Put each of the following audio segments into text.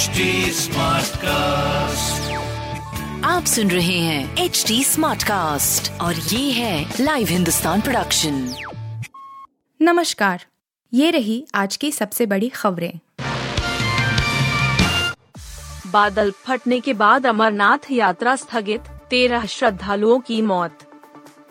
HD cast आप सुन रहे हैं एच डी स्मार्ट कास्ट और ये है लाइव हिंदुस्तान प्रोडक्शन नमस्कार ये रही आज की सबसे बड़ी खबरें। बादल फटने के बाद अमरनाथ यात्रा स्थगित तेरह श्रद्धालुओं की मौत।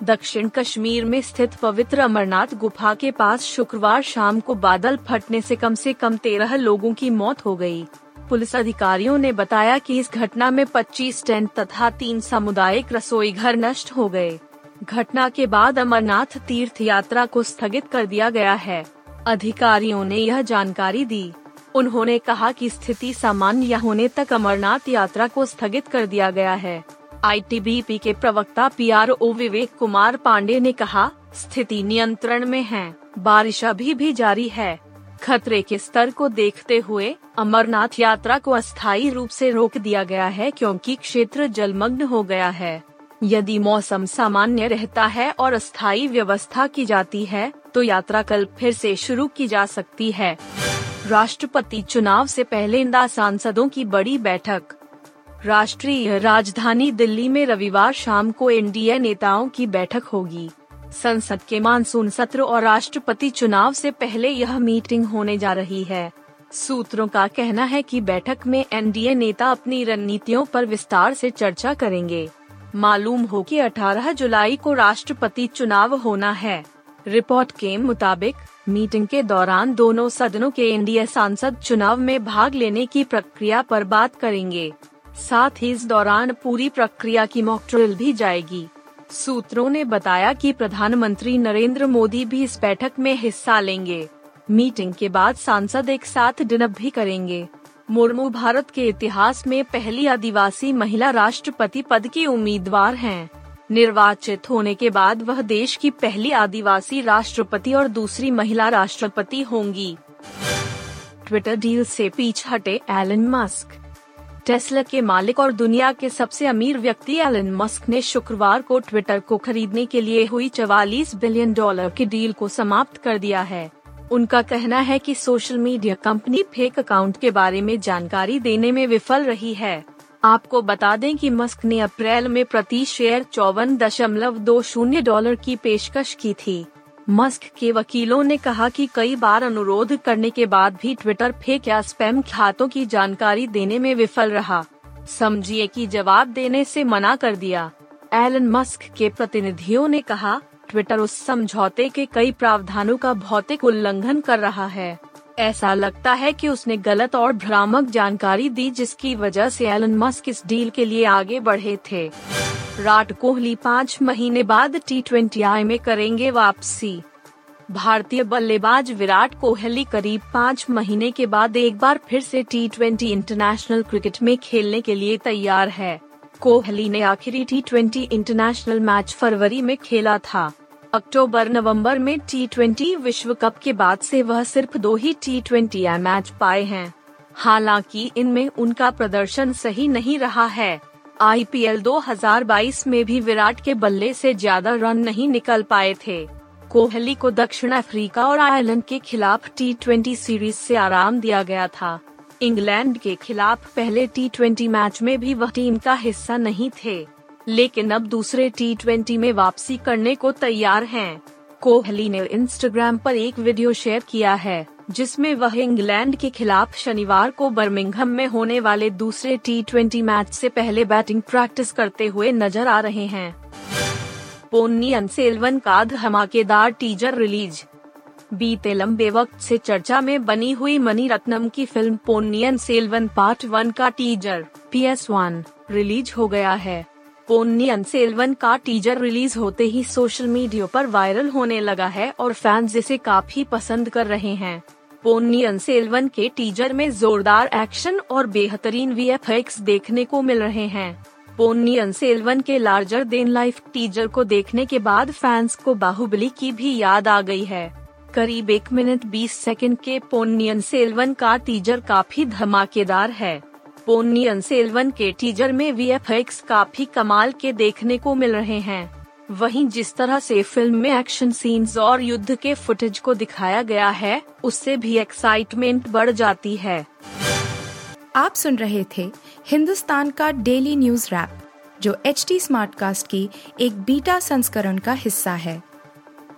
दक्षिण कश्मीर में स्थित पवित्र अमरनाथ गुफा के पास शुक्रवार शाम को बादल फटने से कम से कम तेरह लोगों की मौत हो गई। पुलिस अधिकारियों ने बताया कि इस घटना में 25 टेंट तथा तीन सामुदायिक रसोई घर नष्ट हो गए। घटना के बाद अमरनाथ तीर्थ यात्रा को स्थगित कर दिया गया है। अधिकारियों ने यह जानकारी दी। उन्होंने कहा कि स्थिति सामान्य होने तक अमरनाथ यात्रा को स्थगित कर दिया गया है। आईटीबीपी के प्रवक्ता पीआरओ विवेक कुमार पांडे ने कहा, स्थिति नियंत्रण में है। बारिश अभी भी जारी है। खतरे के स्तर को देखते हुए अमरनाथ यात्रा को अस्थायी रूप से रोक दिया गया है क्योंकि क्षेत्र जलमग्न हो गया है। यदि मौसम सामान्य रहता है और अस्थायी व्यवस्था की जाती है तो यात्रा कल फिर से शुरू की जा सकती है। राष्ट्रपति चुनाव से पहले इंदा सांसदों की बड़ी बैठक। राष्ट्रीय राजधानी दिल्ली में रविवार शाम को एनडीए नेताओं की बैठक होगी। संसद के मानसून सत्र और राष्ट्रपति चुनाव से पहले यह मीटिंग होने जा रही है। सूत्रों का कहना है कि बैठक में एनडीए नेता अपनी रणनीतियों पर विस्तार से चर्चा करेंगे। मालूम हो कि 18 जुलाई को राष्ट्रपति चुनाव होना है। रिपोर्ट के मुताबिक, मीटिंग के दौरान दोनों सदनों के एनडीए सांसद चुनाव में भाग लेने की प्रक्रिया पर बात करेंगे। साथ ही इस दौरान पूरी प्रक्रिया की मॉक ड्रिल भी जाएगी। सूत्रों ने बताया कि प्रधानमंत्री नरेंद्र मोदी भी इस बैठक में हिस्सा लेंगे। मीटिंग के बाद सांसद एक साथ डिनर भी करेंगे। मुर्मू भारत के इतिहास में पहली आदिवासी महिला राष्ट्रपति पद की उम्मीदवार हैं। निर्वाचित होने के बाद वह देश की पहली आदिवासी राष्ट्रपति और दूसरी महिला राष्ट्रपति होंगी। ट्विटर डील से पीछे हटे एलन मस्क। टेस्ला के मालिक और दुनिया के सबसे अमीर व्यक्ति एलन मस्क ने शुक्रवार को ट्विटर को खरीदने के लिए हुई चवालीस बिलियन डॉलर की डील को समाप्त कर दिया है। उनका कहना है कि social media company fake account के बारे में जानकारी देने में विफल रही है। आपको बता दें कि मस्क ने अप्रैल में प्रति शेयर चौवन दशमलव दो शून्य डॉलर की पेशकश की थी। मस्क के वकीलों ने कहा कि कई बार अनुरोध करने के बाद भी ट्विटर फेक या स्पैम खातों की जानकारी देने में विफल रहा। समझिए कि जवाब देने से मना कर दिया। एलन मस्क के प्रतिनिधियों ने कहा ट्विटर उस समझौते के कई प्रावधानों का भौतिक उल्लंघन कर रहा है। ऐसा लगता है कि उसने गलत और भ्रामक जानकारी दी जिसकी वजह से एलन मस्क इस डील के लिए आगे बढ़े थे। विराट कोहली पाँच महीने बाद टी ट्वेंटी आई में करेंगे वापसी। भारतीय बल्लेबाज विराट कोहली करीब पाँच महीने के बाद एक बार फिर से टी ट्वेंटी इंटरनेशनल क्रिकेट में खेलने के लिए तैयार है। कोहली ने आखिरी टी इंटरनेशनल मैच फरवरी में खेला था। अक्टूबर नवंबर में टी विश्व कप के बाद से वह सिर्फ़ दो ही टी मैच पाए हैं। हालाँकि इनमें उनका प्रदर्शन सही नहीं रहा है। आईपीएल 2022 में भी विराट के बल्ले से ज़्यादा रन नहीं निकल पाए थे। कोहली को दक्षिण अफ्रीका और आयरलैंड के खिलाफ टी सीरीज़ से आराम दिया गया था। इंग्लैंड के खिलाफ पहले टी मैच में भी वह टीम का हिस्सा नहीं थे, लेकिन अब दूसरे टी में वापसी करने को तैयार हैं। कोहली ने इंस्टाग्राम पर एक वीडियो शेयर किया है, जिसमें वह इंग्लैंड के खिलाफ शनिवार को बर्मिंघम में होने वाले दूसरे टी मैच से पहले बैटिंग प्रैक्टिस करते हुए नज़र आ रहे हैं पोन्नियन सेल्वन का धमाकेदार टीजर रिलीज़ बीते लंबे वक्त से चर्चा में बनी हुई मनी रत्नम की फ़िल्म पोन्नियन सेल्वन पार्ट वन का teaser, P S one, release हो गया है। पोन्नियन सेल्वन का टीजर रिलीज़ होते ही सोशल मीडिया पर वायरल होने लगा है और फैंस इसे काफ़ी पसंद कर रहे हैं। पोन्नियन सेल्वन के टीजर में जोरदार एक्शन और बेहतरीन वी देखने को मिल रहे हैं। पोन्नियन सेल्वन के लार्जर देन लाइफ टीजर को देखने के बाद फैंस को बाहुबली की भी याद आ गई है। करीब एक मिनट बीस सेकंड के पोन्नियन सेल्वन का टीजर काफ़ी धमाकेदार है। पोन्नियन सेल्वन के टीजर में वी काफ़ी कमाल के देखने को मिल रहे हैं। वहीं जिस तरह से फ़िल्म में एक्शन सीन्स और युद्ध के फुटेज को दिखाया गया है, उससे भी एक्साइटमेंट बढ़ जाती है। आप सुन रहे थे हिंदुस्तान का डेली न्यूज़ रैप, जो एच टी स्मार्टकास्ट की एक बीटा संस्करण का हिस्सा है।